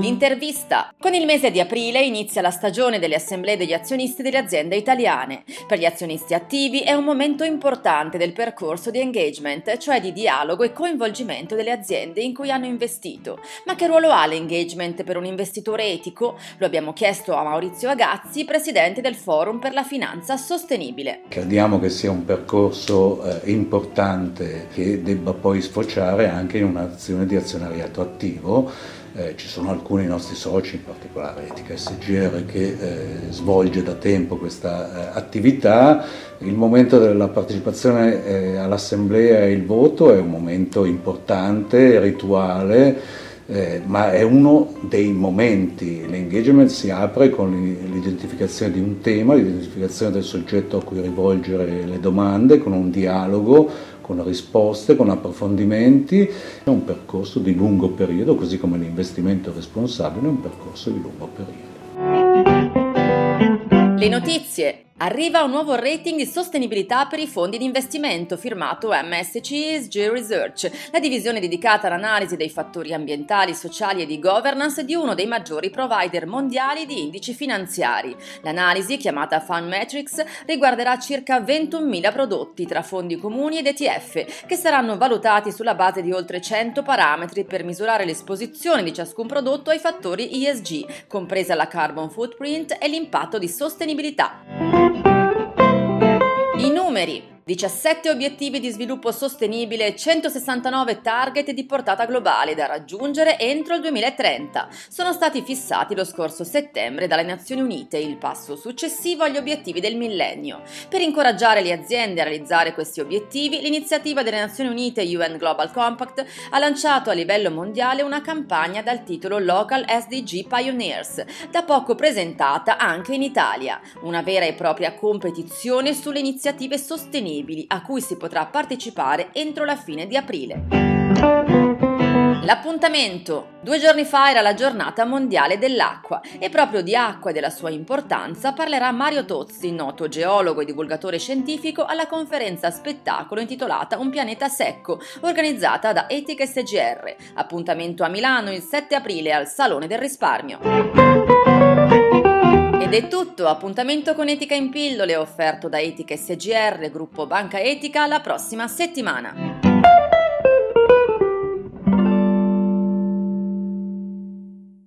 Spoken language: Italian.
L'intervista. Con il mese di aprile inizia la stagione delle assemblee degli azionisti delle aziende italiane. Per gli azionisti attivi è un momento importante del percorso di engagement, cioè di dialogo e coinvolgimento delle aziende in cui hanno investito. Ma che ruolo ha l'engagement per un investitore etico? Lo abbiamo chiesto a Maurizio Agazzi, presidente del Forum per la Finanza Sostenibile. Crediamo che sia un percorso eh, importante che debba poi sfociare anche in un'azione di azionariato attivo eh, ci sono alcuni nostri soci, in particolare Etica SGR, che eh, svolge da tempo questa eh, attività. Il momento della partecipazione eh, all'assemblea e il voto è un momento importante, rituale. Eh, ma è uno dei momenti. L'engagement si apre con l'identificazione di un tema, l'identificazione del soggetto a cui rivolgere le domande, con un dialogo con risposte, con approfondimenti, è un percorso di lungo periodo, così come l'investimento responsabile è un percorso di lungo periodo. Le notizie Arriva un nuovo rating di sostenibilità per i fondi di investimento firmato MSC ESG Research, la divisione dedicata all'analisi dei fattori ambientali, sociali e di governance di uno dei maggiori provider mondiali di indici finanziari. L'analisi, chiamata Fund Metrics, riguarderà circa 21.000 prodotti tra fondi comuni ed ETF, che saranno valutati sulla base di oltre 100 parametri per misurare l'esposizione di ciascun prodotto ai fattori ESG, compresa la carbon footprint e l'impatto di sostenibilità. I numeri 17 obiettivi di sviluppo sostenibile e 169 target di portata globale da raggiungere entro il 2030 sono stati fissati lo scorso settembre dalle Nazioni Unite, il passo successivo agli obiettivi del millennio. Per incoraggiare le aziende a realizzare questi obiettivi, l'iniziativa delle Nazioni Unite UN Global Compact ha lanciato a livello mondiale una campagna dal titolo Local SDG Pioneers, da poco presentata anche in Italia, una vera e propria competizione sulle iniziative sostenibili disponibili a cui si potrà partecipare entro la fine di aprile. L'appuntamento. Due giorni fa era la giornata mondiale dell'acqua e proprio di acqua e della sua importanza parlerà Mario Tozzi, noto geologo e divulgatore scientifico, alla conferenza spettacolo intitolata Un pianeta secco, organizzata da Etica SGR. Appuntamento a Milano il 7 aprile al Salone del Risparmio. Ed è tutto, appuntamento con Etica in pillole offerto da Etica SGR, gruppo Banca Etica, la prossima settimana.